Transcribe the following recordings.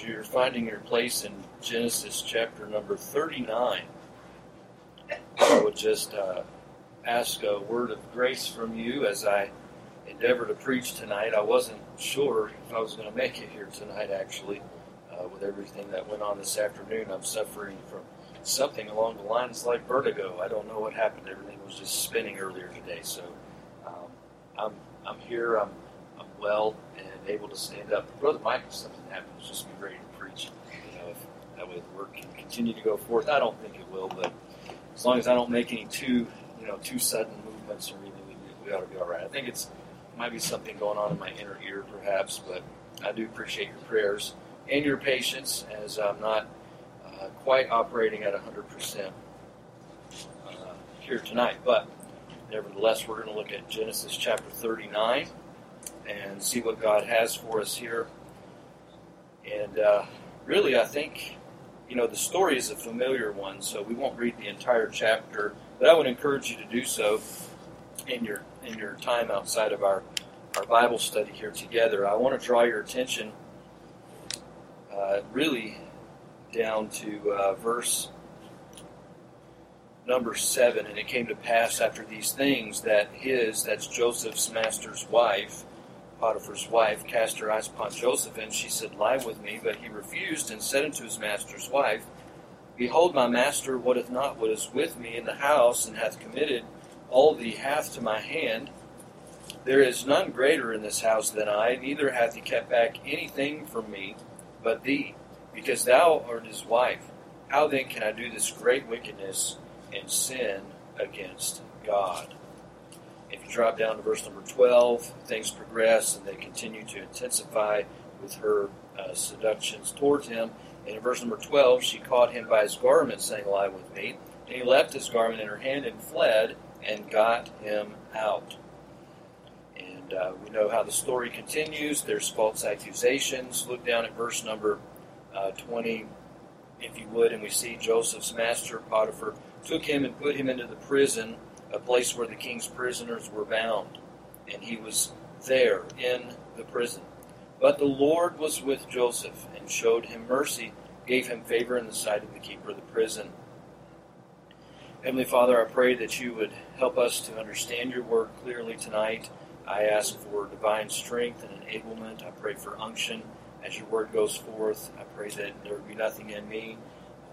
You're finding your place in Genesis chapter number 39, I would just uh, ask a word of grace from you as I endeavor to preach tonight. I wasn't sure if I was going to make it here tonight, actually, uh, with everything that went on this afternoon. I'm suffering from something along the lines like vertigo. I don't know what happened. Everything was just spinning earlier today. So um, I'm, I'm here. I'm well and able to stand up. Brother Mike, if something happens, just be ready to preach. You know, if that way the work can continue to go forth. I don't think it will, but as long as I don't make any too, you know, too sudden movements or anything, we, we ought to be all right. I think it's might be something going on in my inner ear, perhaps, but I do appreciate your prayers and your patience as I'm not uh, quite operating at 100% uh, here tonight. But nevertheless, we're going to look at Genesis chapter 39 and see what God has for us here. And uh, really, I think, you know, the story is a familiar one, so we won't read the entire chapter, but I would encourage you to do so in your in your time outside of our our Bible study here together. I want to draw your attention uh, really down to uh, verse number seven. And it came to pass after these things that his, that's Joseph's master's wife, Potiphar's wife, cast her eyes upon Joseph, and she said, Lie with me. But he refused and said unto his master's wife, Behold, my master wotteth not what is with me in the house, and hath committed all that he hath to my hand. There is none greater in this house than I, neither hath he kept back anything from me but thee, because thou art his wife. How then can I do this great wickedness and sin against God? If you drop down to verse number 12, things progress and they continue to intensify with her uh, seductions towards him. And in verse number 12, she caught him by his garment, saying, Lie with me. And he left his garment in her hand and fled and got him out. And uh, we know how the story continues. There's false accusations. Look down at verse number uh, 20, if you would, and we see Joseph's master, Potiphar, took him and put him into the prison, a place where the king's prisoners were bound. And he was there in the prison. But the Lord was with Joseph and showed him mercy, gave him favor in the sight of the keeper of the prison. Heavenly Father, I pray that you would help us to understand your word clearly tonight. I ask for divine strength and enablement. I pray for unction as your word goes forth. I pray that there would be nothing in me,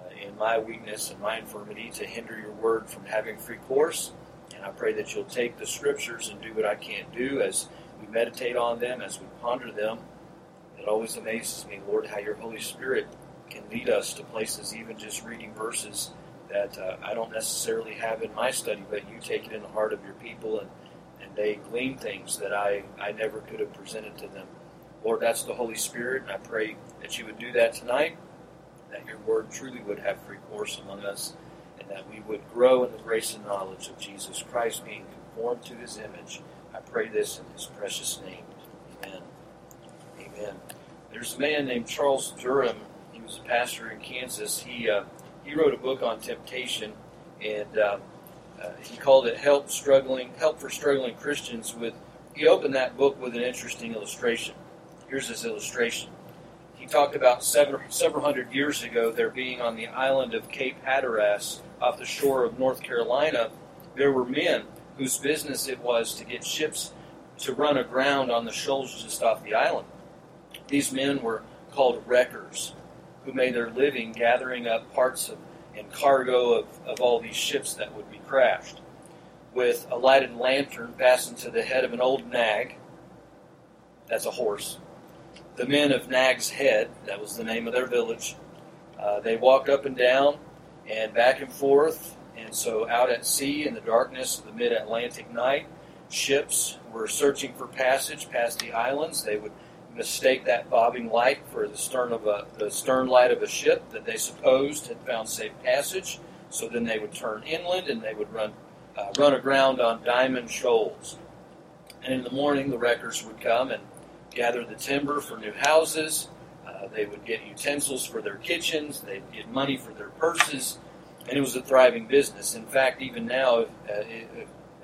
uh, in my weakness and my infirmity, to hinder your word from having free course. And I pray that you'll take the scriptures and do what I can't do as we meditate on them, as we ponder them. It always amazes me, Lord, how your Holy Spirit can lead us to places, even just reading verses that uh, I don't necessarily have in my study, but you take it in the heart of your people and, and they glean things that I, I never could have presented to them. Lord, that's the Holy Spirit, and I pray that you would do that tonight, that your word truly would have free course among us, that we would grow in the grace and knowledge of Jesus Christ, being conformed to his image. I pray this in his precious name. Amen. Amen. There's a man named Charles Durham. He was a pastor in Kansas. He uh, he wrote a book on temptation, and um, uh, he called it "Help Struggling Help for Struggling Christians." With he opened that book with an interesting illustration. Here's his illustration. Talked about several several hundred years ago there being on the island of Cape Hatteras off the shore of North Carolina, there were men whose business it was to get ships to run aground on the shoals just off the island. These men were called wreckers who made their living gathering up parts of, and cargo of, of all these ships that would be crashed. With a lighted lantern fastened to the head of an old nag, that's a horse. The men of Nag's Head, that was the name of their village, uh, they walked up and down and back and forth. And so, out at sea in the darkness of the mid Atlantic night, ships were searching for passage past the islands. They would mistake that bobbing light for the stern of a the stern light of a ship that they supposed had found safe passage. So then they would turn inland and they would run uh, run aground on Diamond Shoals. And in the morning, the wreckers would come and gather the timber for new houses. Uh, they would get utensils for their kitchens. They'd get money for their purses, and it was a thriving business. In fact, even now, uh,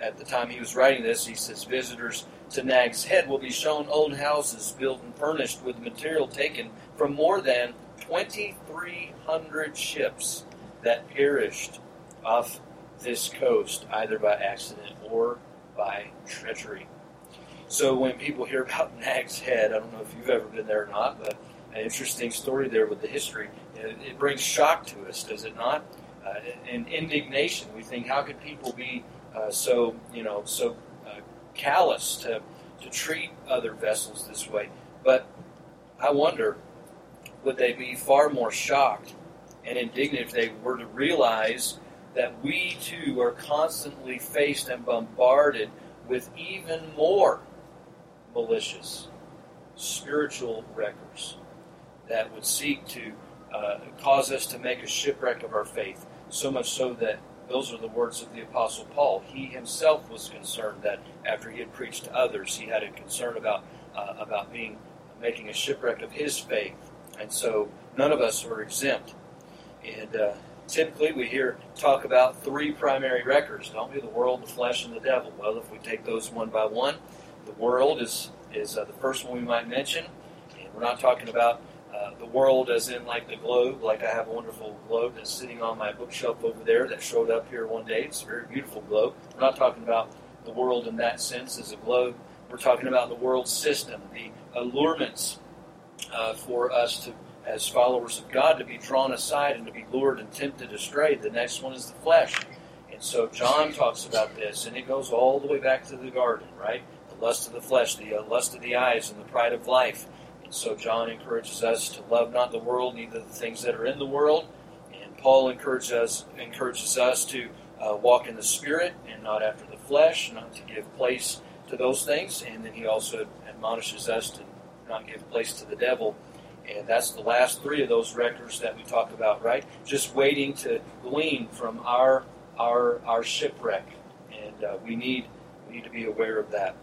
at the time he was writing this, he says visitors to Nag's Head will be shown old houses built and furnished with material taken from more than 2,300 ships that perished off this coast, either by accident or by treachery. So when people hear about Nag's Head, I don't know if you've ever been there or not, but an interesting story there with the history. It, it brings shock to us, does it not? Uh, and indignation. We think, how could people be uh, so, you know, so uh, callous to to treat other vessels this way? But I wonder, would they be far more shocked and indignant if they were to realize that we too are constantly faced and bombarded with even more malicious spiritual wreckers that would seek to uh, cause us to make a shipwreck of our faith. So much so that those are the words of the Apostle Paul. He himself was concerned that after he had preached to others, he had a concern about uh, about being making a shipwreck of his faith, and so none of us are exempt. And uh, typically, we hear talk about three primary wreckers, don't we? The world, the flesh, and the devil. Well, if we take those one by one, the world is is uh, the first one we might mention, and we're not talking about uh, the world as in like the globe, like I have a wonderful globe that's sitting on my bookshelf over there that showed up here one day. It's a very beautiful globe. We're not talking about the world in that sense as a globe. We're talking about the world system, the allurements uh, for us to, as followers of God, to be drawn aside and to be lured and tempted astray. The next one is the flesh. And so John talks about this, and it goes all the way back to the garden, right? The lust of the flesh, the uh, lust of the eyes, and the pride of life. And so John encourages us to love not the world, neither the things that are in the world. And Paul encourages us, encourages us to uh, walk in the Spirit and not after the flesh, not to give place to those things. And then he also admonishes us to not give place to the devil. And that's the last three of those records that we talk about, right? Just waiting to glean from our our our shipwreck, and uh, we need we need to be aware of that.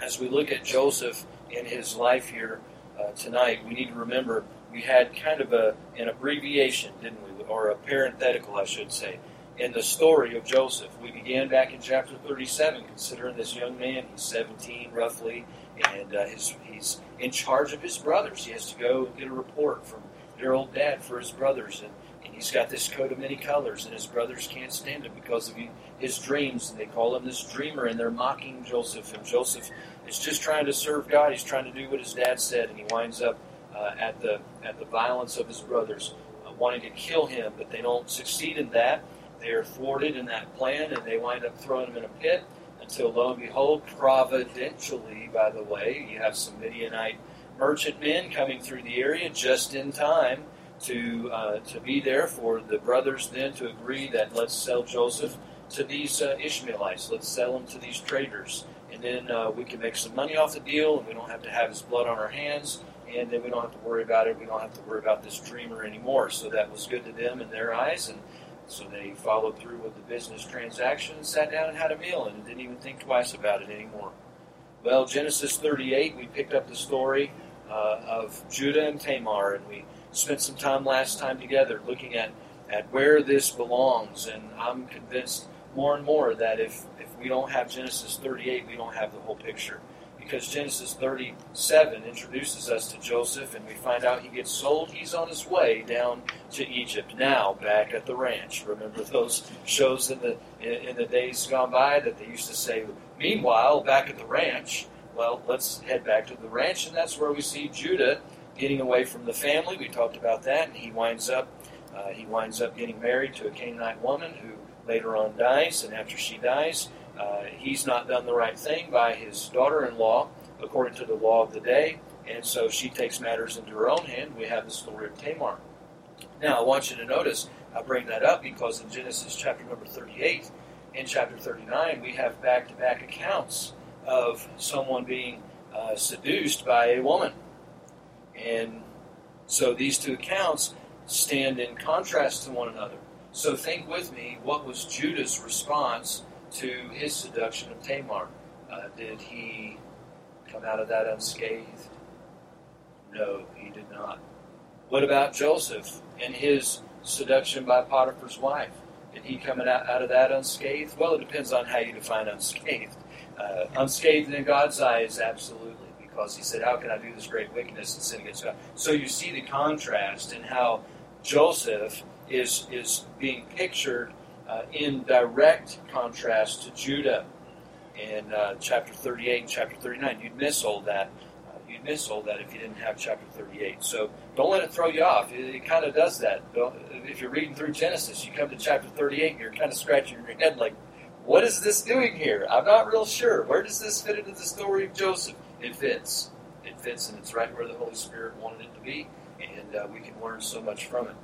As we look at Joseph in his life here, uh, tonight, we need to remember we had kind of a an abbreviation, didn't we, or a parenthetical, I should say, in the story of Joseph. We began back in chapter 37, considering this young man. He's 17, roughly, and uh, his, he's in charge of his brothers. He has to go and get a report from their old dad for his brothers, and, and he's got this coat of many colors, and his brothers can't stand him because of his dreams, and they call him this dreamer, and they're mocking Joseph, and Joseph is just trying to serve God. He's trying to do what his dad said, and he winds up uh, at the at the violence of his brothers, uh, wanting to kill him, but they don't succeed in that. They are thwarted in that plan, and they wind up throwing him in a pit. Until lo and behold, providentially, by the way, you have some Midianite merchantmen coming through the area just in time to uh, to be there for the brothers then to agree that let's sell Joseph to these uh, Ishmaelites, let's sell him to these traders and then uh, we can make some money off the deal, and we don't have to have his blood on our hands, and then we don't have to worry about it. We don't have to worry about this dreamer anymore. So that was good to them in their eyes, and so they followed through with the business transaction and sat down and had a meal, and didn't even think twice about it anymore. Well, Genesis 38, we picked up the story uh, of Judah and Tamar, and we spent some time last time together looking at, at where this belongs, and I'm convinced more and more that if if we don't have Genesis 38, we don't have the whole picture. Because Genesis 37 introduces us to Joseph, and we find out he gets sold. He's on his way down to Egypt. Now, back at the ranch. Remember those shows in the in the days gone by that they used to say, "Meanwhile, back at the ranch." Well, let's head back to the ranch, and that's where we see Judah getting away from the family. We talked about that, and he winds up uh, he winds up getting married to a Canaanite woman who later on dies, and after she dies, uh, he's not done the right thing by his daughter in law according to the law of the day, and so she takes matters into her own hand. We have the story of Tamar. Now, I want you to notice I bring that up because in Genesis chapter number 38 and chapter 39, we have back to back accounts of someone being uh, seduced by a woman. And so these two accounts stand in contrast to one another. So think with me what was Judah's response to his seduction of Tamar. Uh, did he come out of that unscathed? No, he did not. What about Joseph and his seduction by Potiphar's wife? Did he come out, out of that unscathed? Well, it depends on how you define unscathed. uh, unscathed in God's eyes, absolutely, because he said, How can I do this great wickedness and sin against God? So you see the contrast in how Joseph is, is being pictured uh, in direct contrast to Judah in uh, chapter 38 and chapter 39. You'd miss all that. Uh, you'd miss all that if you didn't have chapter 38. So don't let it throw you off. It, it kind of does that. Don't, if you're reading through Genesis, you come to chapter 38 and you're kind of scratching your head like, what is this doing here? I'm not real sure. Where does this fit into the story of Joseph? It fits. It fits, and it's right where the Holy Spirit wanted it to be, and uh, we can learn so much from it.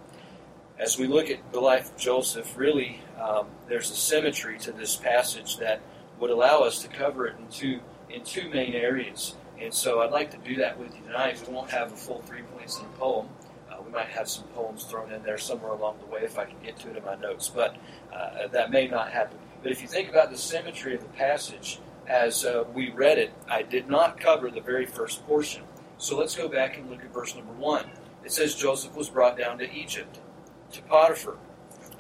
As we look at the life of Joseph, really, um, there's a symmetry to this passage that would allow us to cover it in two, in two main areas. And so I'd like to do that with you tonight. We won't have a full three points in a poem. Uh, we might have some poems thrown in there somewhere along the way if I can get to it in my notes, but uh, that may not happen. But if you think about the symmetry of the passage as uh, we read it, I did not cover the very first portion. So let's go back and look at verse number one. It says Joseph was brought down to Egypt, to Potiphar,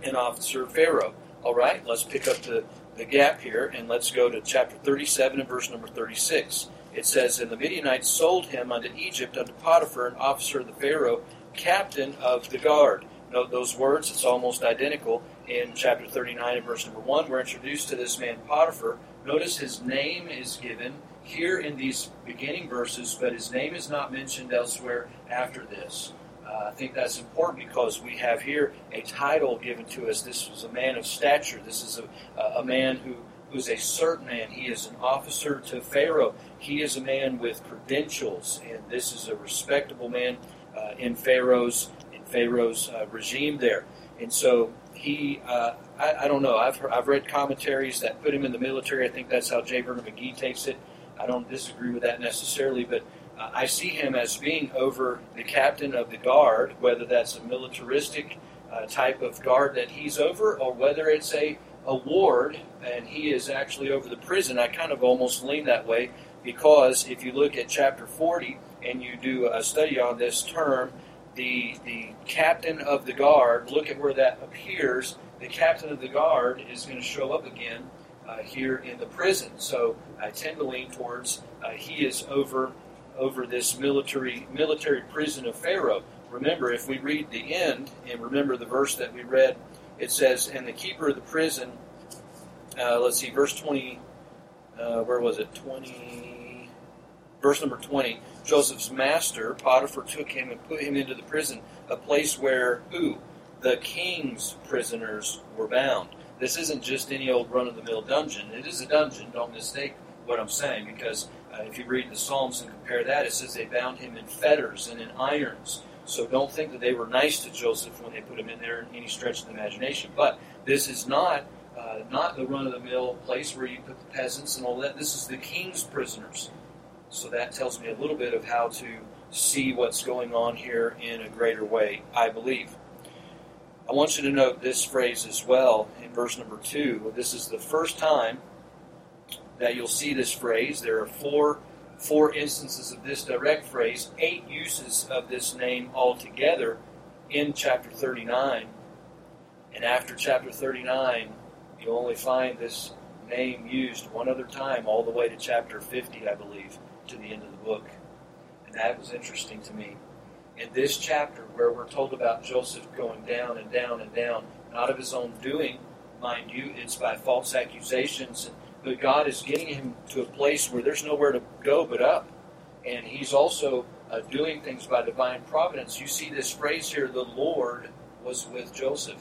an officer of Pharaoh. All right, let's pick up the, the gap here and let's go to chapter 37 and verse number 36. It says, And the Midianites sold him unto Egypt, unto Potiphar, an officer of the Pharaoh, captain of the guard. Note those words, it's almost identical. In chapter 39 and verse number 1, we're introduced to this man Potiphar. Notice his name is given here in these beginning verses, but his name is not mentioned elsewhere after this. Uh, I think that's important because we have here a title given to us. This was a man of stature. This is a, a man who, who's a certain man. He is an officer to Pharaoh. He is a man with credentials, and this is a respectable man uh, in Pharaoh's in Pharaoh's uh, regime there. And so he, uh, I, I, don't know. I've heard, I've read commentaries that put him in the military. I think that's how J. Vernon McGee takes it. I don't disagree with that necessarily, but uh, I see him as being over the captain of the guard, whether that's a militaristic uh, type of guard that he's over, or whether it's a, a ward and he is actually over the prison. I kind of almost lean that way because if you look at chapter 40 and you do a study on this term, the the captain of the guard. Look at where that appears. The captain of the guard is going to show up again uh, here in the prison. So I tend to lean towards uh, he is over over this military military prison of Pharaoh. Remember, if we read the end and remember the verse that we read, it says, "And the keeper of the prison." Uh, let's see, verse twenty. Uh, where was it? Twenty. Verse number twenty. Joseph's master Potiphar took him and put him into the prison, a place where who the king's prisoners were bound. This isn't just any old run-of-the-mill dungeon. It is a dungeon. Don't mistake what I'm saying, because uh, if you read the Psalms and compare that, it says they bound him in fetters and in irons. So don't think that they were nice to Joseph when they put him in there in any stretch of the imagination. But this is not uh, not the run-of-the-mill place where you put the peasants and all that. This is the king's prisoners. So that tells me a little bit of how to see what's going on here in a greater way, I believe. I want you to note this phrase as well in verse number two. This is the first time that you'll see this phrase. There are four four instances of this direct phrase, eight uses of this name altogether in chapter 39. And after chapter 39, you'll only find this name used one other time, all the way to chapter 50, I believe, to the end of the book. And that was interesting to me. In this chapter, where we're told about Joseph going down and down and down, not of his own doing, mind you, it's by false accusations but God is getting him to a place where there's nowhere to go but up. And he's also uh, doing things by divine providence. You see this phrase here the Lord was with Joseph.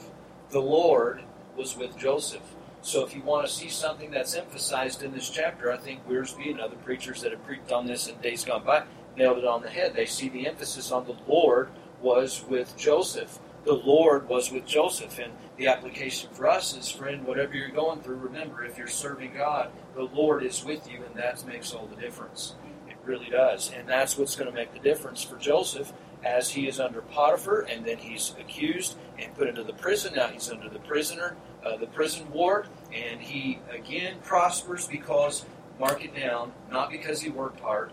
The Lord was with Joseph. So if you want to see something that's emphasized in this chapter, I think Wiersbe and other preachers that have preached on this in days gone by nailed it on the head. They see the emphasis on the Lord was with Joseph. The Lord was with Joseph. And the application for us is, friend, whatever you're going through, remember, if you're serving God, the Lord is with you, and that makes all the difference. It really does. And that's what's going to make the difference for Joseph as he is under Potiphar, and then he's accused and put into the prison. Now he's under the prisoner, uh, the prison ward, and he again prospers because, mark it down, not because he worked hard,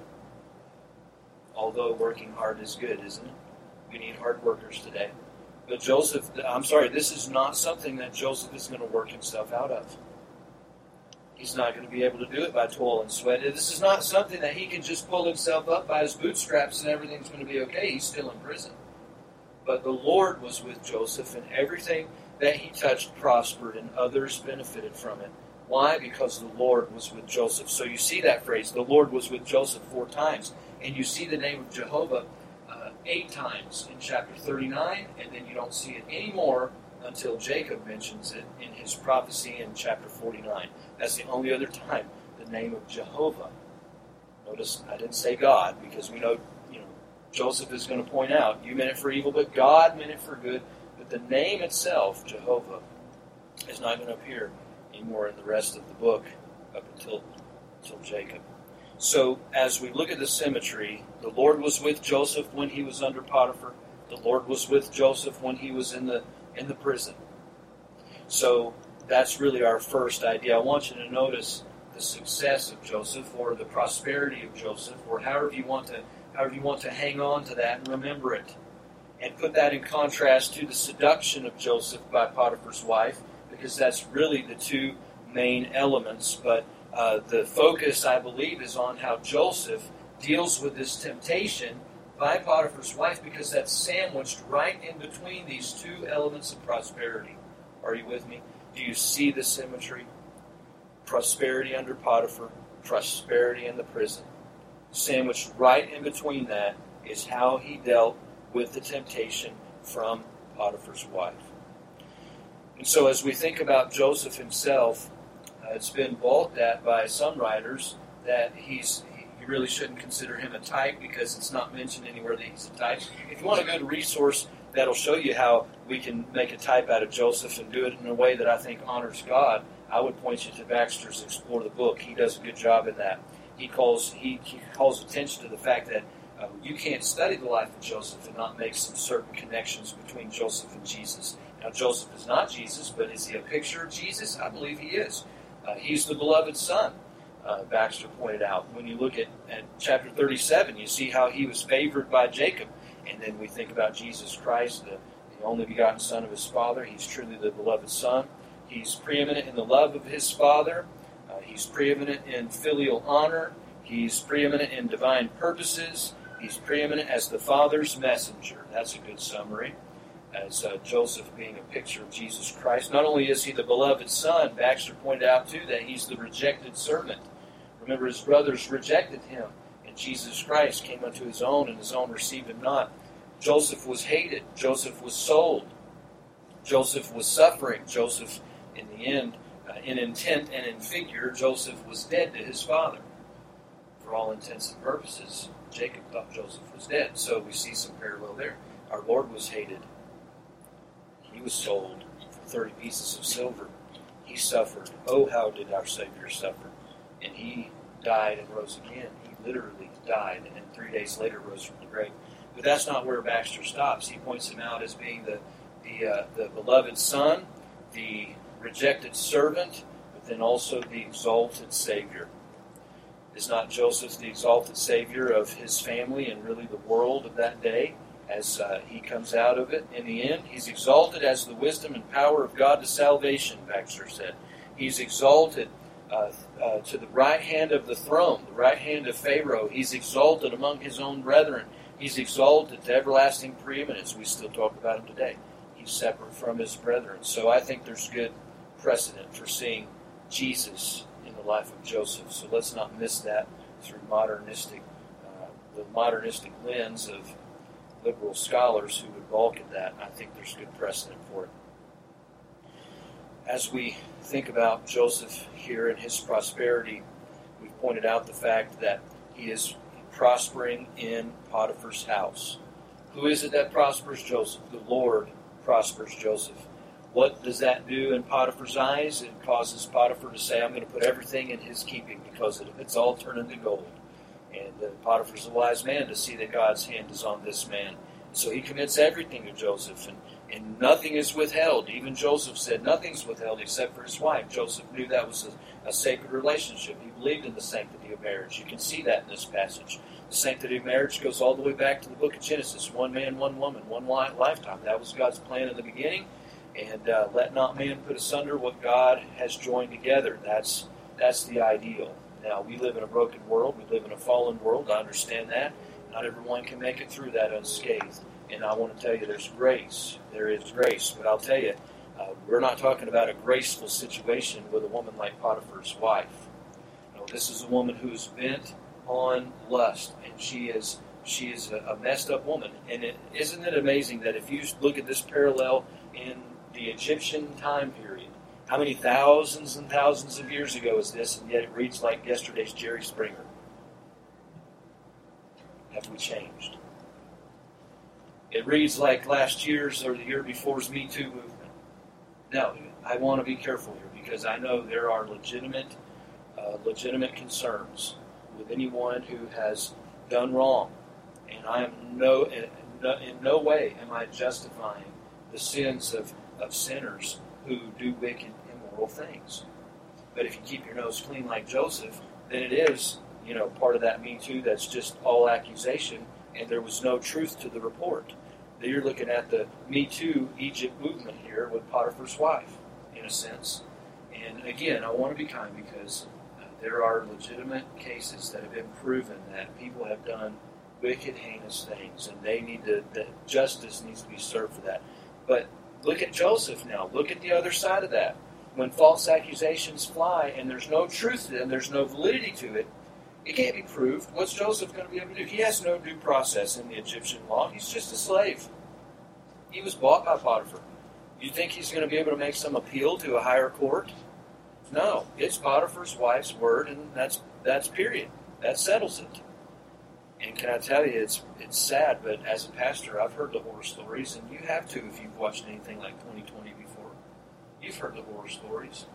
although working hard is good, isn't it? We need hard workers today. But Joseph, I'm sorry, this is not something that Joseph is going to work himself out of. He's not going to be able to do it by toil and sweat. This is not something that he can just pull himself up by his bootstraps and everything's going to be okay. He's still in prison. But the Lord was with Joseph, and everything that he touched prospered, and others benefited from it. Why? Because the Lord was with Joseph. So you see that phrase, the Lord was with Joseph four times. And you see the name of Jehovah uh, eight times in chapter 39, and then you don't see it anymore until Jacob mentions it in his prophecy in chapter 49. That's the only other time the name of Jehovah. Notice I didn't say God because we know, you know, Joseph is going to point out you meant it for evil, but God meant it for good. But the name itself, Jehovah, is not going to appear anymore in the rest of the book up until until Jacob. So as we look at the symmetry, the Lord was with Joseph when he was under Potiphar. The Lord was with Joseph when he was in the in the prison. So that's really our first idea. I want you to notice the success of Joseph or the prosperity of Joseph or however you want to however you want to hang on to that and remember it. And put that in contrast to the seduction of Joseph by Potiphar's wife, because that's really the two main elements. But uh, the focus, I believe, is on how Joseph deals with this temptation by Potiphar's wife because that's sandwiched right in between these two elements of prosperity. Are you with me? Do you see the symmetry? Prosperity under Potiphar, prosperity in the prison. Sandwiched right in between that is how he dealt with the temptation from Potiphar's wife. And so, as we think about Joseph himself, uh, it's been balked at by some writers that he's you really shouldn't consider him a type because it's not mentioned anywhere that he's a type. If you want a good resource that'll show you how we can make a type out of Joseph and do it in a way that I think honors God, I would point you to Baxter's Explore the Book. He does a good job in that. He calls he, he calls attention to the fact that uh, you can't study the life of Joseph and not make some certain connections between Joseph and Jesus. Now, Joseph is not Jesus, but is he a picture of Jesus? I believe he is. Uh, he's the beloved son uh, Baxter pointed out. When you look at, at chapter 37, you see how he was favored by Jacob. And then we think about Jesus Christ, the, the only begotten Son of his Father. He's truly the beloved Son. He's preeminent in the love of his Father. Uh, he's preeminent in filial honor. He's preeminent in divine purposes. He's preeminent as the Father's messenger. That's a good summary as uh, Joseph being a picture of Jesus Christ. Not only is he the beloved son, Baxter pointed out too that he's the rejected servant. Remember, his brothers rejected him, and Jesus Christ came unto his own, and his own received him not. Joseph was hated. Joseph was sold. Joseph was suffering. Joseph, in the end, uh, in intent and in figure, Joseph was dead to his father. For all intents and purposes, Jacob thought Joseph was dead. So we see some parallel there. Our Lord was hated. He was sold for 30 pieces of silver. He suffered. Oh, how did our Savior suffer? and he died and rose again. He literally died and three days later rose from the grave. But that's not where Baxter stops. He points him out as being the the, uh, the beloved son, the rejected servant, but then also the exalted Savior. Is not Joseph the exalted Savior of his family and really the world of that day as uh, he comes out of it? In the end, he's exalted as the wisdom and power of God to salvation, Baxter said. He's exalted uh, uh, to the right hand of the throne, the right hand of Pharaoh. He's exalted among his own brethren. He's exalted to everlasting preeminence. We still talk about him today. He's separate from his brethren. So I think there's good precedent for seeing Jesus the life of Joseph. So let's not miss that through modernistic, uh, the modernistic lens of liberal scholars who would balk at that. I think there's good precedent for it as we think about Joseph here and his prosperity, we've pointed out the fact that he is prospering in Potiphar's house. Who is it that prospers Joseph? The Lord prospers Joseph. What does that do in Potiphar's eyes? It causes Potiphar to say, I'm going to put everything in his keeping because it's all turned into gold. And uh, Potiphar's a wise man to see that God's hand is on this man. So he commits everything to Joseph. And and nothing is withheld. Even Joseph said nothing's withheld except for his wife. Joseph knew that was a, a, sacred relationship. He believed in the sanctity of marriage. You can see that in this passage. The sanctity of marriage goes all the way back to the book of Genesis one man, one woman, one lifetime. That was God's plan in the beginning. And uh, let not man put asunder what God has joined together. That's that's the ideal. Now, we live in a broken world. We live in a fallen world. I understand that. Not everyone can make it through that unscathed. And I want to tell you there's grace. There is grace. But I'll tell you, uh, we're not talking about a graceful situation with a woman like Potiphar's wife. No, this is a woman who is bent on lust, and she is she is a, a messed up woman. And it, isn't it amazing that if you look at this parallel in the Egyptian time period, how many thousands and thousands of years ago is this, and yet it reads like yesterday's Jerry Springer? Have we changed? It reads like last year's or the year before's Me Too movement. No, I want to be careful here because I know there are legitimate, uh, legitimate concerns with anyone who has done wrong, and I am no in, no in no way am I justifying the sins of, of sinners who do wicked, immoral things. But if you keep your nose clean like Joseph, then it is, you know, part of that Me Too that's just all accusation, and there was no truth to the report. That You're looking at the Me Too Egypt movement here with Potiphar's wife, in a sense. And again, I want to be kind because uh, there are legitimate cases that have been proven that people have done wicked, heinous things, and they need to, that justice needs to be served for that. But look at Joseph now. Look at the other side of that. When false accusations fly and there's no truth to them, there's no validity to it, it can't be proved. What's Joseph going to be able to do? He has no due process in the Egyptian law. He's just a slave. He was bought by Potiphar. You think he's going to be able to make some appeal to a higher court? No. It's Potiphar's wife's word, and that's that's period. That settles it. And can I tell you, it's it's sad, but as a pastor, I've heard the horror stories, and you have to if you've watched anything like 2020 before. You've heard the horror stories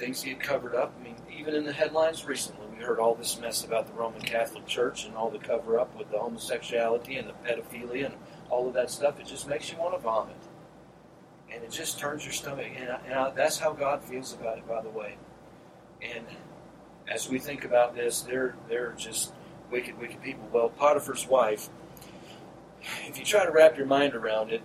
things get covered up. I mean, even in the headlines recently, we heard all this mess about the Roman Catholic Church and all the cover up with the homosexuality and the pedophilia and all of that stuff. It just makes you want to vomit. And it just turns your stomach. And, I, and I, that's how God feels about it, by the way. And as we think about this, they're, they're just wicked, wicked people. Well, Potiphar's wife, if you try to wrap your mind around it,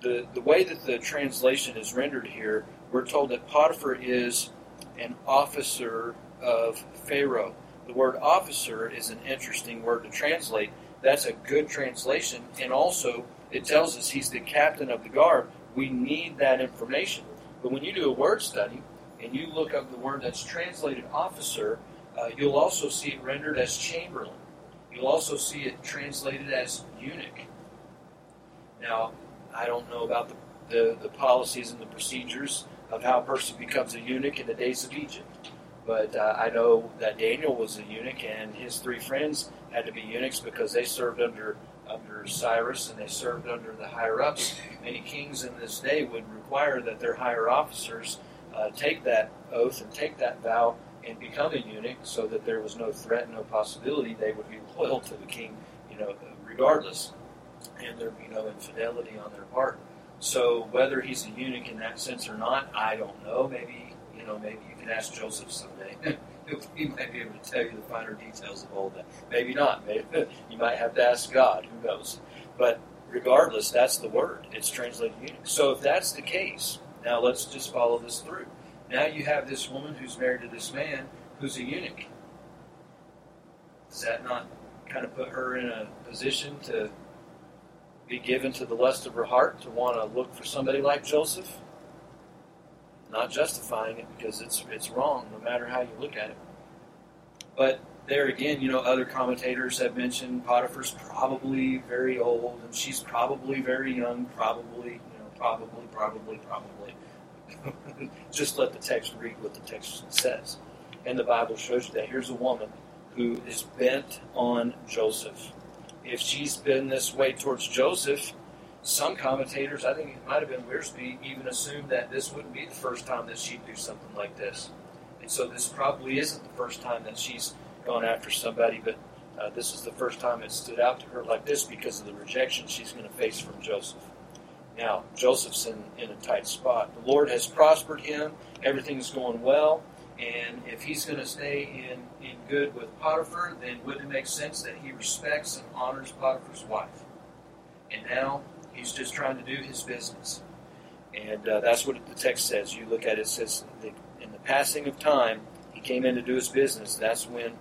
the, the way that the translation is rendered here, we're told that Potiphar is an officer of Pharaoh. The word officer is an interesting word to translate. That's a good translation. And also, it tells us he's the captain of the guard. We need that information. But when you do a word study and you look up the word that's translated officer, uh, you'll also see it rendered as chamberlain. You'll also see it translated as eunuch. Now, I don't know about the, the, the policies and the procedures of how a person becomes a eunuch in the days of Egypt. But uh, I know that Daniel was a eunuch, and his three friends had to be eunuchs because they served under under Cyrus and they served under the higher ups. Many kings in this day would require that their higher officers uh, take that oath and take that vow and become a eunuch, so that there was no threat, no possibility they would be loyal to the king, you know, regardless, and there'd be no infidelity on their part. So whether he's a eunuch in that sense or not, I don't know. Maybe you know, maybe you can ask Joseph someday. he might be able to tell you the finer details of all that. Maybe not. Maybe you might have to ask God. Who knows? But regardless, that's the word. It's translated eunuch. So if that's the case, now let's just follow this through. Now you have this woman who's married to this man who's a eunuch. Does that not kind of put her in a position to be given to the lust of her heart to want to look for somebody like Joseph. Not justifying it because it's it's wrong, no matter how you look at it. But there again, you know, other commentators have mentioned Potiphar's probably very old, and she's probably very young. Probably, you know, probably, probably, probably. Just let the text read what the text says, and the Bible shows you that here's a woman who is bent on Joseph if she's been this way towards Joseph, some commentators, I think it might have been Wiersbe, even assumed that this wouldn't be the first time that she'd do something like this. And so this probably isn't the first time that she's gone after somebody, but uh, this is the first time it stood out to her like this because of the rejection she's going to face from Joseph. Now, Joseph's in, in a tight spot. The Lord has prospered him, everything's going well. And if he's going to stay in, in good with Potiphar, then wouldn't it make sense that he respects and honors Potiphar's wife? And now he's just trying to do his business. And uh, that's what the text says. You look at it, it says, in the passing of time, he came in to do his business. That's when,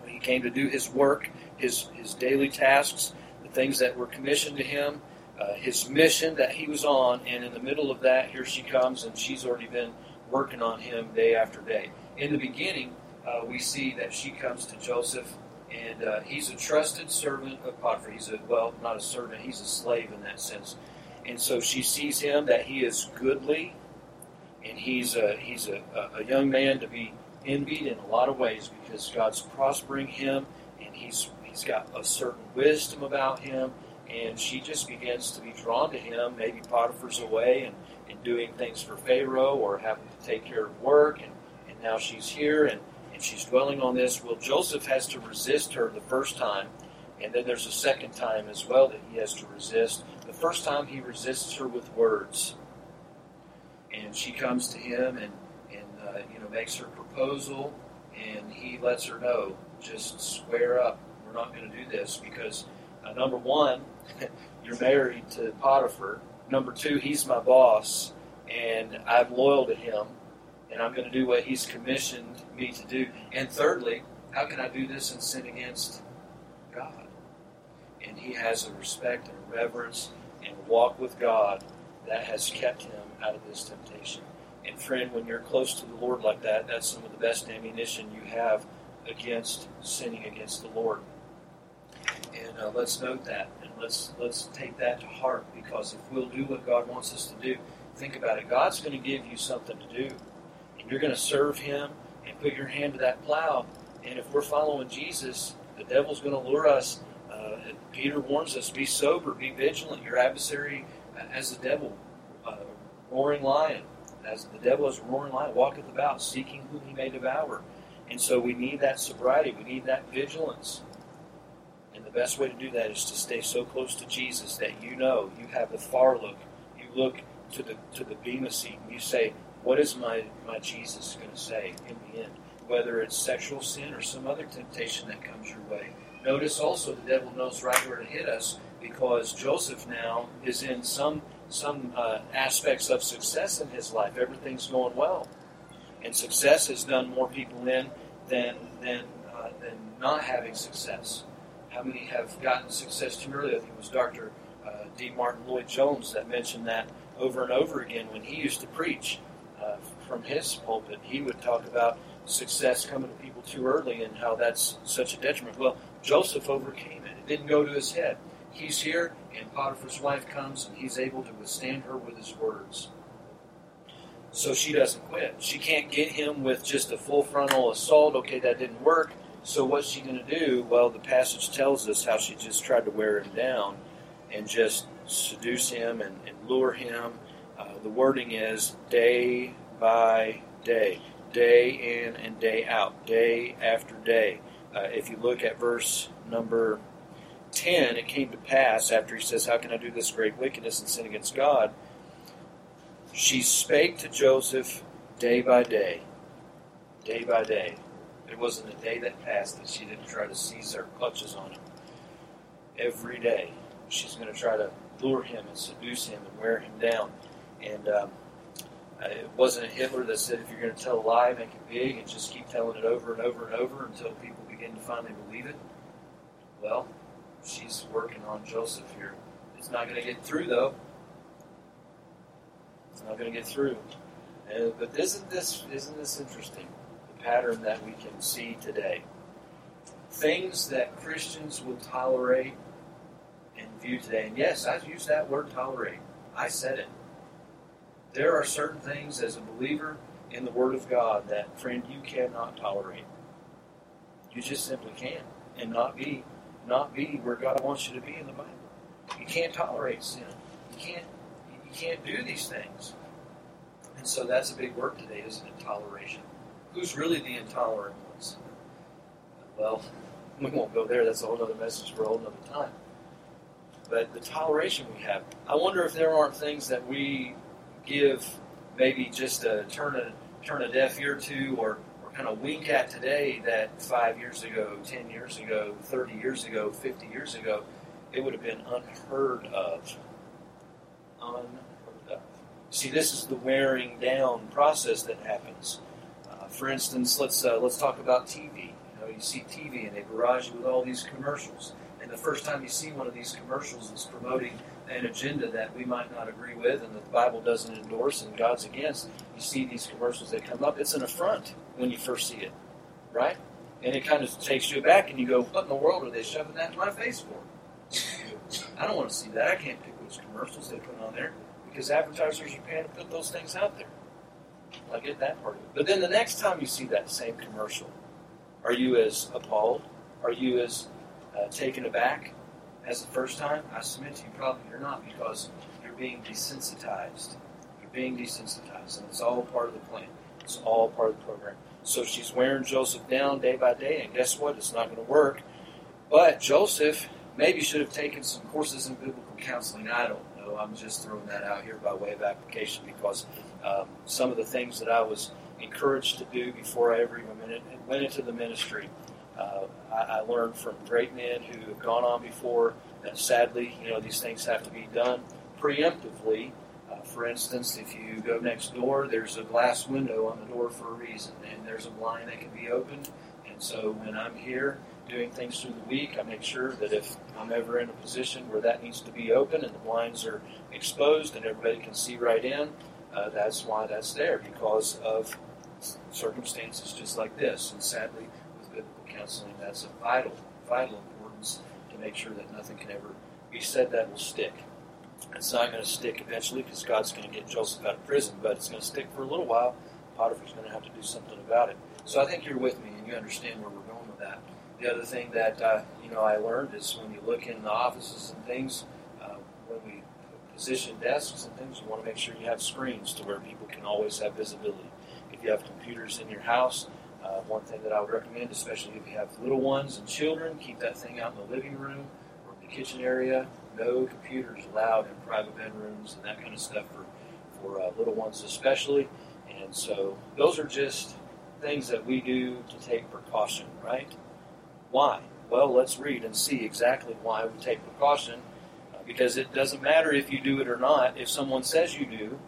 when he came to do his work, his, his daily tasks, the things that were commissioned to him, uh, his mission that he was on. And in the middle of that, here she comes, and she's already been working on him day after day. In the beginning, uh, we see that she comes to Joseph, and uh, he's a trusted servant of Potiphar. He's a, well, not a servant, he's a slave in that sense. And so she sees him that he is goodly, and he's a, he's a, a young man to be envied in a lot of ways because God's prospering him, and he's he's got a certain wisdom about him, and she just begins to be drawn to him. Maybe Potiphar's away and, and doing things for Pharaoh or having to take care of work, and, and now she's here and, and she's dwelling on this. Well, Joseph has to resist her the first time, and then there's a second time as well that he has to resist. The first time he resists her with words, and she comes to him and and uh, you know makes her proposal, and he lets her know just square up. We're not going to do this because uh, number one, you're married to Potiphar. Number two, he's my boss, and I'm loyal to him, and I'm going to do what he's commissioned me to do. And thirdly, how can I do this and sin against God? And he has a respect and reverence and walk with God that has kept him out of this temptation. And friend, when you're close to the Lord like that, that's some of the best ammunition you have against sinning against the Lord. And uh, let's note that, let's let's take that to heart because if we'll do what God wants us to do, think about it. God's going to give you something to do, and you're going to serve Him and put your hand to that plow. And if we're following Jesus, the devil's going to lure us. Uh, Peter warns us: be sober, be vigilant. Your adversary, uh, as the devil, uh, roaring lion, as the devil is a roaring lion, walketh about, seeking whom he may devour. And so we need that sobriety. We need that vigilance. Best way to do that is to stay so close to Jesus that you know you have the far look. You look to the to the bema seat and you say, "What is my my Jesus going to say in the end?" Whether it's sexual sin or some other temptation that comes your way. Notice also the devil knows right where to hit us because Joseph now is in some some uh, aspects of success in his life. Everything's going well, and success has done more people in than than uh, than not having success. How many have gotten success too early? I think it was Dr. Uh, D. Martyn Lloyd-Jones that mentioned that over and over again when he used to preach uh, from his pulpit. He would talk about success coming to people too early and how that's such a detriment. Well, Joseph overcame it. It didn't go to his head. He's here, and Potiphar's wife comes, and he's able to withstand her with his words. So she doesn't quit. She can't get him with just a full frontal assault. Okay, that didn't work. So what's she going to do? Well, the passage tells us how she just tried to wear him down and just seduce him and, and lure him. Uh, the wording is day by day, day in and day out, day after day. Uh, if you look at verse number 10, it came to pass after he says, How can I do this great wickedness and sin against God? She spake to Joseph day by day, day by day. There wasn't a day that passed that she didn't try to seize her clutches on him. Every day, she's going to try to lure him and seduce him and wear him down. And um, it wasn't Hitler that said, if you're going to tell a lie, make it big and just keep telling it over and over and over until people begin to finally believe it. Well, she's working on Joseph here. It's not going to get through, though. It's not going to get through. Uh, but isn't this isn't this interesting? Pattern that we can see today. Things that Christians will tolerate and view today. And yes, I use that word tolerate. I said it. There are certain things as a believer in the Word of God that, friend, you cannot tolerate. You just simply can't. And not be not be where God wants you to be in the Bible. You can't tolerate sin. You can't you can't do these things. And so that's a big word today, isn't it? Toleration who's really the intolerant ones? Well, we won't go there. That's a whole other message for a whole other time. But the toleration we have, I wonder if there aren't things that we give maybe just a turn a turn a deaf ear to or, or kind of wink at today that five years ago, ten years ago, thirty years ago, fifty years ago, it would have been unheard of. Unheard of. See, this is the wearing down process that happens. For instance, let's uh, let's talk about TV. You know, you see TV and they barrage you with all these commercials. And the first time you see one of these commercials that's promoting an agenda that we might not agree with and that the Bible doesn't endorse and God's against, you see these commercials that come up. It's an affront when you first see it, right? And it kind of takes you back and you go, what in the world are they shoving that in my face for? I don't want to see that. I can't pick which commercials they put on there because advertisers are paying to put those things out there. I get that part. But then the next time you see that same commercial, are you as appalled? Are you as uh, taken aback as the first time? I submit to you, probably you're not because you're being desensitized. You're being desensitized, and it's all part of the plan. It's all part of the program. So she's wearing Joseph down day by day, and guess what? It's not going to work. But Joseph maybe should have taken some courses in biblical counseling. I don't know. I'm just throwing that out here by way of application because um, some of the things that I was encouraged to do before I ever even went, into the ministry uh, I, I, learned from great men who have gone on before that sadly, you know, these things have to be done preemptively. Uh, for instance, if you go next door, there's a glass window on the door for a reason, and there's a blind that can be opened. And so when I'm here doing things through the week, I make sure that if I'm ever in a position where that needs to be open and the blinds are exposed and everybody can see right in, uh, that's why that's there because of circumstances just like this. And sadly, with biblical counseling, that's of vital, vital importance to make sure that nothing can ever be said that will stick. It's not going to stick eventually because God's going to get Joseph out of prison, but it's going to stick for a little while. Potiphar's going to have to do something about it. So I think you're with me and you understand where we're going with that. The other thing that uh, you know I learned is when you look in the offices and things, position desks and things, you want to make sure you have screens to where people can always have visibility. If you have computers in your house, uh, one thing that I would recommend, especially if you have little ones and children, keep that thing out in the living room or the kitchen area. No computers allowed in private bedrooms and that kind of stuff for, for uh, little ones especially. And so those are just things that we do to take precaution, right? Why? Well, let's read and see exactly why we take precaution. Because it doesn't matter if you do it or not. If someone says you do,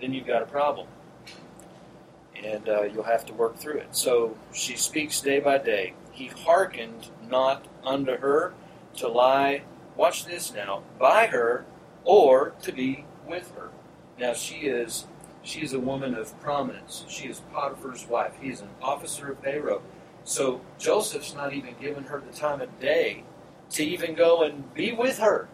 then you've got a problem and uh, you'll have to work through it. So she speaks day by day. He hearkened not unto her to lie, watch this now, by her or to be with her. Now she is she is a woman of prominence. She is Potiphar's wife. He is an officer of Pharaoh. So Joseph's not even giving her the time of day to even go and be with her.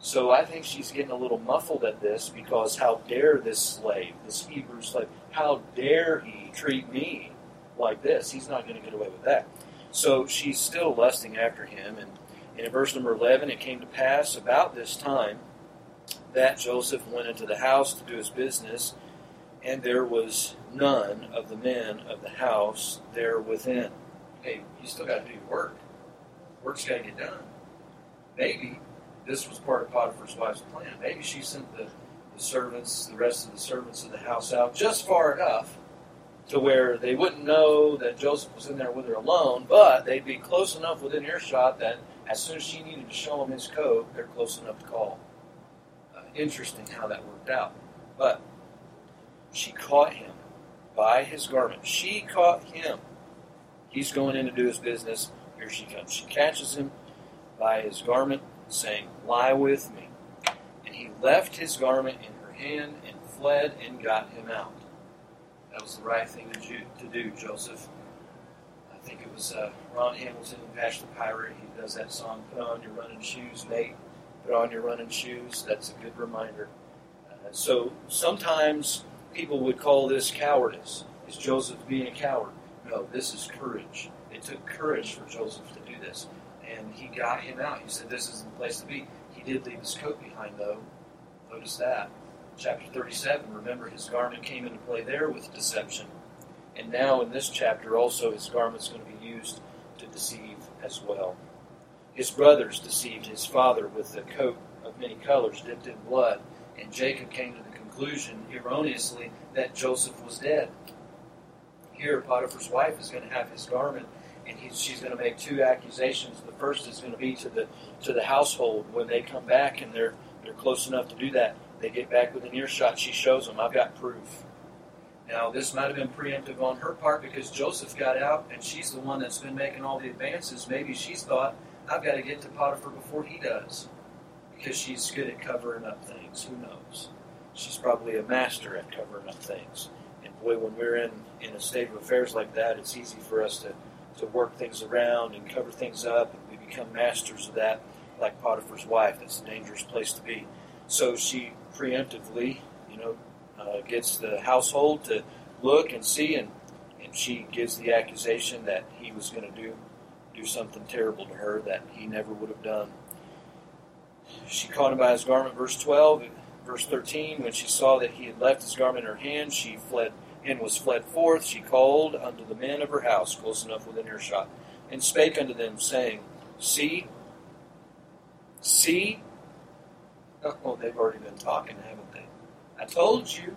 So I think she's getting a little muffled at this because how dare this slave, this Hebrew slave, how dare he treat me like this? He's not going to get away with that. So she's still lusting after him. And, and in verse number 11, it came to pass about this time that Joseph went into the house to do his business, and there was none of the men of the house there within. Hey, you still got to do your work. Work's got to get done. Maybe this was part of Potiphar's wife's plan. Maybe she sent the the servants, the rest of the servants of the house out just far enough to where they wouldn't know that Joseph was in there with her alone, but they'd be close enough within earshot that as soon as she needed to show him his coat, they're close enough to call. Uh, interesting how that worked out. But she caught him by his garment. She caught him. He's going in to do his business. Here she comes. She catches him by his garment, saying, Lie with me And he left his garment in her hand and fled and got him out. That was the right thing to do, Joseph. I think it was uh, Ron Hamilton, Patch the Pirate. He does that song, Put On Your Running Shoes, Nate. Put on your running shoes. That's a good reminder. Uh, so sometimes people would call this cowardice. Is Joseph being a coward? No, this is courage. It took courage for Joseph to do this. And he got him out. He said, This isn't the place to be. He did leave his coat behind, though, Notice that. Chapter 37, remember his garment came into play there with deception. And now in this chapter also his garment's going to be used to deceive as well. His brothers deceived his father with a coat of many colors dipped in blood, and Jacob came to the conclusion, erroneously, that Joseph was dead. Here, Potiphar's wife is going to have his garment, and she's going to make two accusations. The first is going to be to the to the household when they come back and they're they're close enough to do that. They get back within earshot. She shows them, I've got proof. Now, this might have been preemptive on her part because Joseph got out and she's the one that's been making all the advances. Maybe she's thought, I've got to get to Potiphar before he does because she's good at covering up things. Who knows? She's probably a master at covering up things. And boy, when we're in, in a state of affairs like that, it's easy for us to, to work things around and cover things up, and we become masters of that, like Potiphar's wife. That's a dangerous place to be. So she preemptively, you know, uh, gets the household to look and see, and, and she gives the accusation that he was going to do do something terrible to her that he never would have done. She caught him by his garment, verse 12. Verse 13, when she saw that he had left his garment in her hand, she fled and was fled forth. She called unto the men of her house, close enough within earshot, and spake unto them, saying, See, see. Oh, oh, they've already been talking, haven't they? I told you.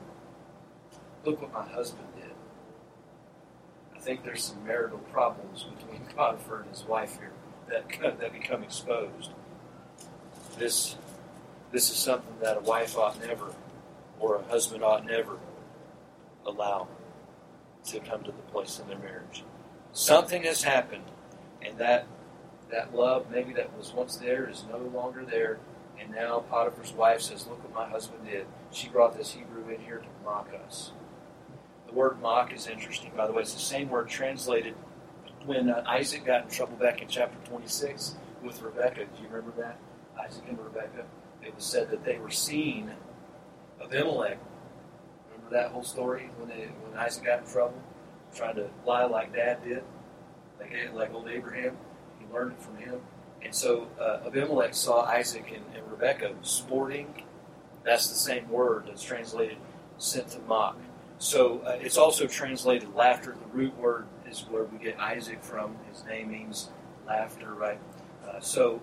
Look what my husband did. I think there's some marital problems between Potiphar and his wife here that, that become exposed. This this is something that a wife ought never, or a husband ought never, allow to come to the place in their marriage. Something has happened, and that that love, maybe that was once there, is no longer there. And now Potiphar's wife says, "Look what my husband did. She brought this Hebrew in here to mock us." The word "mock" is interesting, by the way. It's the same word translated when uh, Isaac got in trouble back in chapter 26 with Rebekah. Do you remember that? Isaac and Rebekah it was said that they were seeing Abimelech. That whole story when when Isaac got in trouble, trying to lie like Dad did, like like old Abraham. He learned it from him. And so uh, Abimelech saw Isaac and, and Rebekah sporting. That's the same word that's translated sent to mock. So uh, it's also translated laughter. The root word is where we get Isaac from. His name means laughter, right? Uh, so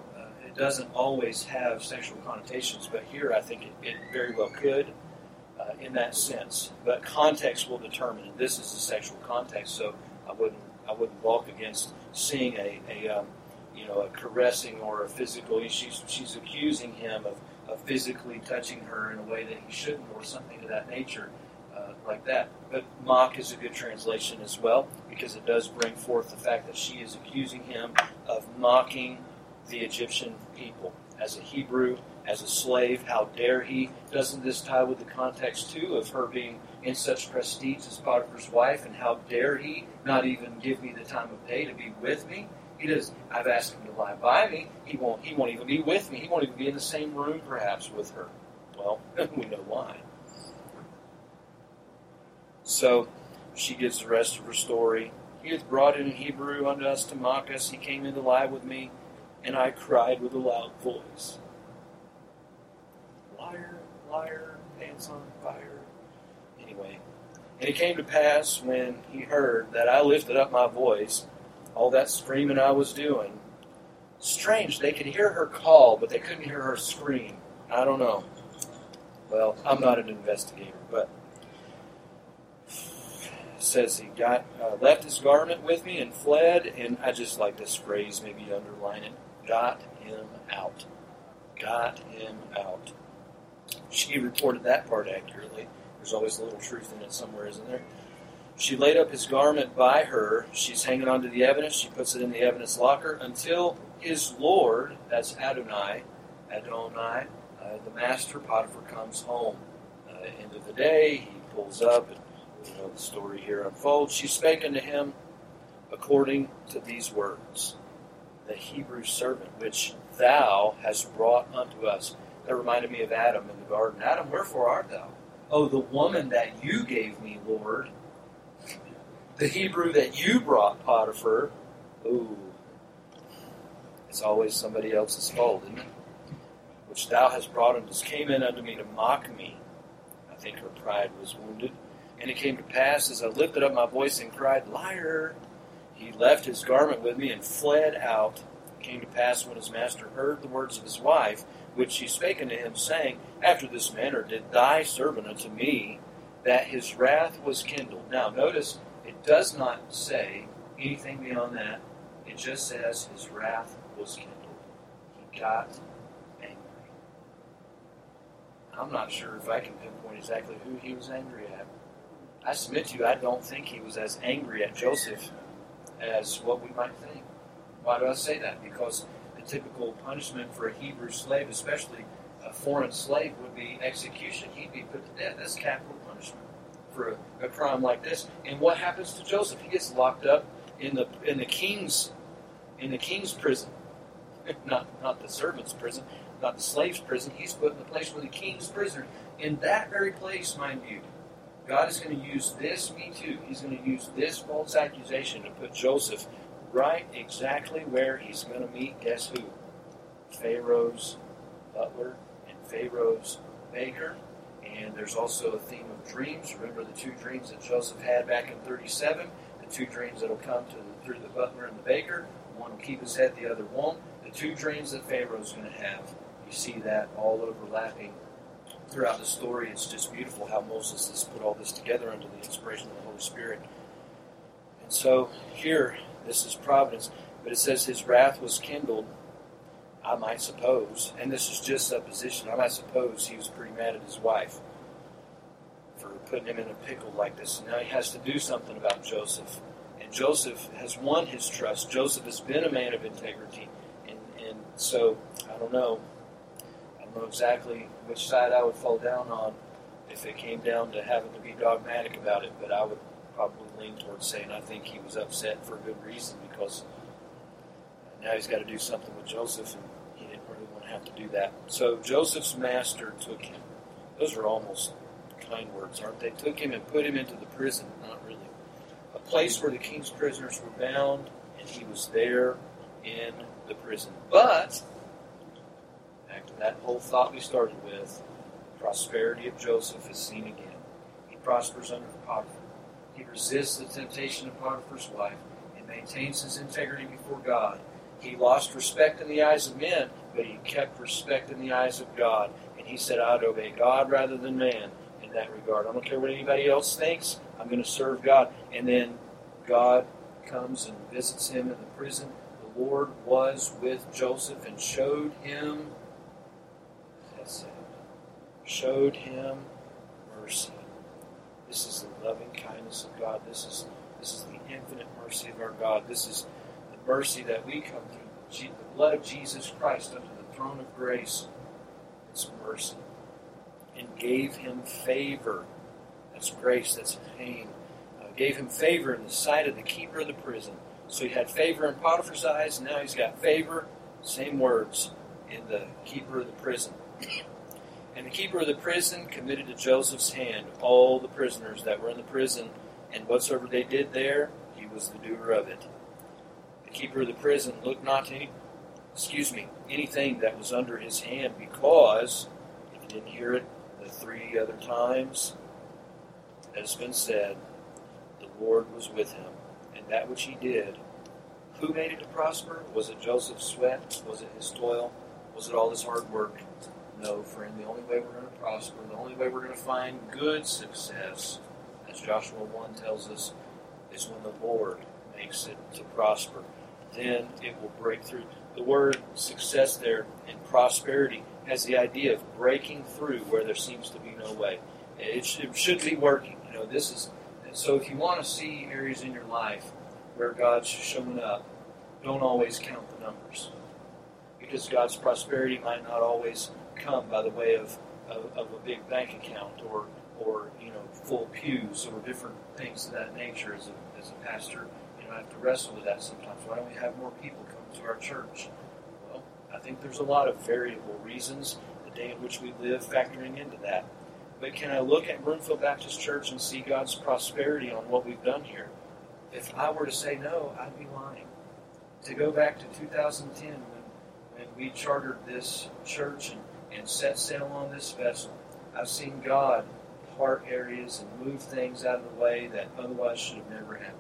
it doesn't always have sexual connotations, but here I think it, it very well could uh, in that sense. But context will determine, and this is a sexual context, so I wouldn't I wouldn't balk against seeing a, a um, you know a caressing or a physical. She's she's accusing him of, of physically touching her in a way that he shouldn't, or something of that nature. Uh, like that. But mock is a good translation as well because it does bring forth the fact that she is accusing him of mocking the Egyptian people. As a Hebrew, as a slave, how dare he? Doesn't this tie with the context, too, of her being in such prestige as Potiphar's wife? And how dare he not even give me the time of day to be with me? He does. I've asked him to lie by me. He won't. He won't even be with me. He won't even be in the same room, perhaps, with her. Well, we know why. So she gives the rest of her story. He hath brought in Hebrew unto us to mock us. He came in to lie with me and I cried with a loud voice. Liar, liar, pants on fire. Anyway, and it came to pass when he heard that I lifted up my voice, all that screaming I was doing. Strange, they could hear her call, but they couldn't hear her scream. I don't know. Well, I'm not an investigator, but says he got uh, left his garment with me and fled, and I just like this phrase, maybe underline it got him out. Got him out. She reported that part accurately. There's always a little truth in it somewhere, isn't there? She laid up his garment by her. She's hanging on to the evidence. She puts it in the evidence locker until his Lord, that's Adonai, Adonai, uh, the master Potiphar, comes home. Uh, end of the day, he pulls up, and you know the story here unfolds. She spake unto him according to these words the Hebrew servant, which thou hast brought unto us. That reminded me of Adam in the garden. Adam, wherefore art thou? Oh, the woman that you gave me, Lord. The Hebrew that you brought, Potiphar. Ooh. It's always somebody else's fault, isn't it? Which thou hast brought and us, came in unto me to mock me. I think her pride was wounded. And it came to pass as I lifted up my voice and cried, Liar! he left his garment with me and fled out. Came to pass when his master heard the words of his wife, which she spake unto him, saying, After this manner did thy servant unto me, that his wrath was kindled. Now, notice it does not say anything beyond that. It just says his wrath was kindled. He got angry. I'm not sure if I can pinpoint exactly who he was angry at. I submit to you, I don't think he was as angry at Joseph as what we might think. Why do I say that? Because the typical punishment for a Hebrew slave, especially a foreign slave, would be execution. He'd be put to death. That's capital punishment for a, a crime like this. And what happens to Joseph? He gets locked up in the in the king's in the king's prison, not not the servant's prison, not the slave's prison. He's put in the place where the king's prisoner. In that very place, mind you, God is going to use this, me too. He's going to use this false accusation to put Joseph right exactly where he's going to meet, guess who? Pharaoh's butler and Pharaoh's baker. And there's also a theme of dreams. Remember the two dreams that Joseph had back in 37? The two dreams that will come to the, through the butler and the baker. One will keep his head, the other won't. The two dreams that Pharaoh's going to have. You see that all overlapping throughout the story. It's just beautiful how Moses has put all this together under the inspiration of the Holy Spirit. And so here, this is providence. But it says his wrath was kindled, I might suppose, and this is just supposition, I might suppose he was pretty mad at his wife for putting him in a pickle like this. Now he has to do something about Joseph. And Joseph has won his trust. Joseph has been a man of integrity. And, and so, I don't know. I don't know exactly which side I would fall down on if it came down to having to be dogmatic about it, but I would probably lean towards saying I think he was upset for a good reason because now he's got to do something with Joseph, and he didn't really want to have to do that. So Joseph's master took him. Those are almost kind words, aren't they? Took him and put him into the prison. Not really. A place where the king's prisoners were bound, and he was there in the prison. But, back to that whole thought we started with, prosperity of Joseph is seen again. He prospers under Potiphar. He resists the temptation of Potiphar's wife and maintains his integrity before God. He lost respect in the eyes of men, but he kept respect in the eyes of God. And he said, I'd obey God rather than man in that regard. I don't care what anybody else thinks, I'm going to serve God. And then God comes and visits him in the prison. The Lord was with Joseph and showed him, that's it, showed him mercy. This is the loving kindness of God. This is this is the infinite mercy of our God. This is the mercy that we come through the blood of Jesus Christ under the throne of grace. It's mercy. And gave him favor. That's grace, that's pain. Uh, gave him favor in the sight of the keeper of the prison. So he had favor in Potiphar's eyes, and now he's got favor, same words, in the keeper of the prison. And the keeper of the prison committed to Joseph's hand all the prisoners that were in the prison, and whatsoever they did there, he was the doer of it. The keeper of the prison looked not to any, excuse me, anything that was under his hand, because if you didn't hear it the three other times, as has been said, the Lord was with him, and that which he did. Who made it to prosper? Was it Joseph's sweat? Was it his toil? Was it all his hard work? No, friend, the only way we're going to prosper, the only way we're going to find good success, as Joshua 1 tells us, is when the Lord makes it to prosper. Then it will break through. The word success there in prosperity has the idea of breaking through where there seems to be no way. It should, it should be working. You know, this is so. If you want to see areas in your life where God's showing up, don't always count the numbers, because God's prosperity might not always come by the way of, of, of, a big bank account or, or you know full pews or different things of that nature. As a, as a pastor, you know, I have to wrestle with that sometimes. Why don't we have more people come to our church? Well, I think there's a lot of variable reasons. The day in which we live factoring into that. But can I look at Broomfield Baptist Church and see God's prosperity on what we've done here? If I were to say no, I'd be lying. To go back to 2010 when, when we chartered this church and and set sail on this vessel. I've seen God part areas and move things out of the way that otherwise should have never happened.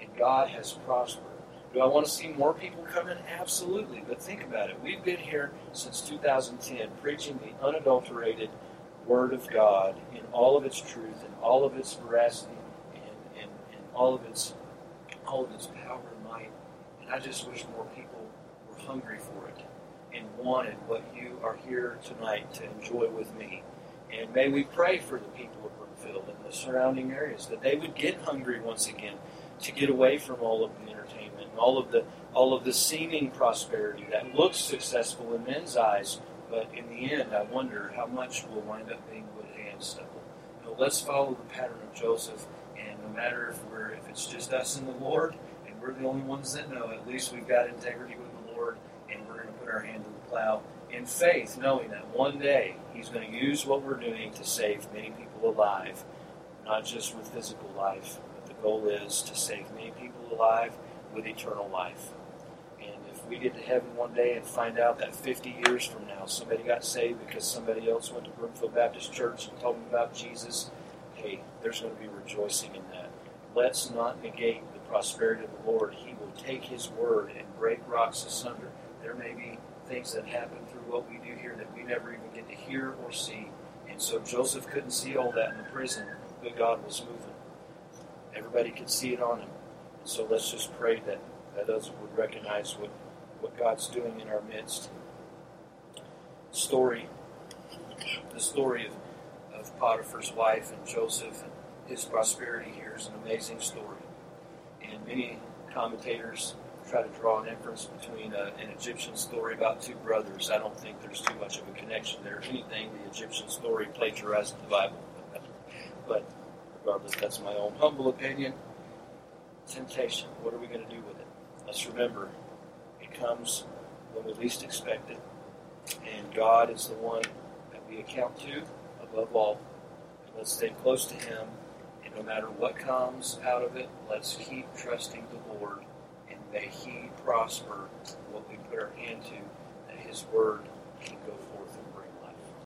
And God has prospered. Do I want to see more people come in? Absolutely. But think about it. We've been here since 2010 preaching the unadulterated Word of God in all of its truth and all of its veracity and, and, and all of its all of its power and might. And I just wish more people were hungry for it and wanted what you are here tonight to enjoy with me. And may we pray for the people of Broomfield and the surrounding areas that they would get hungry once again to get away from all of the entertainment and all of the all of the seeming prosperity that looks successful in men's eyes, but in the end, I wonder how much will wind up being wood and stubble. Know, let's follow the pattern of Joseph, and no matter if we're if it's just us and the Lord, and we're the only ones that know, at least we've got integrity with the Lord, and we're going put our hand to the plow in faith, knowing that one day He's going to use what we're doing to save many people alive, not just with physical life, but the goal is to save many people alive with eternal life And if we get to heaven one day and find out that 50 years from now somebody got saved because somebody else went to Broomfield Baptist Church and told them about Jesus, hey, there's going to be rejoicing in that. Let's not negate the prosperity of the Lord. He will take His word and break rocks asunder. There may be things that happen through what we do here that we never even get to hear or see. And so Joseph couldn't see all that in the prison, but God was moving. Everybody could see it on him. So let's just pray that, that others would recognize what what God's doing in our midst. Story, the story of, of Potiphar's wife and Joseph and his prosperity here is an amazing story. And many commentators try to draw an inference between a, an Egyptian story about two brothers. I don't think there's too much of a connection there. If anything, the Egyptian story plagiarized the Bible. but regardless, that's my own humble opinion. Temptation. What are we going to do with it? Let's remember it comes when we least expect it. And God is the one that we account to above all. Let's stay close to Him. And no matter what comes out of it, let's keep trusting the Lord. May He prosper what we put our hand to, that His word can go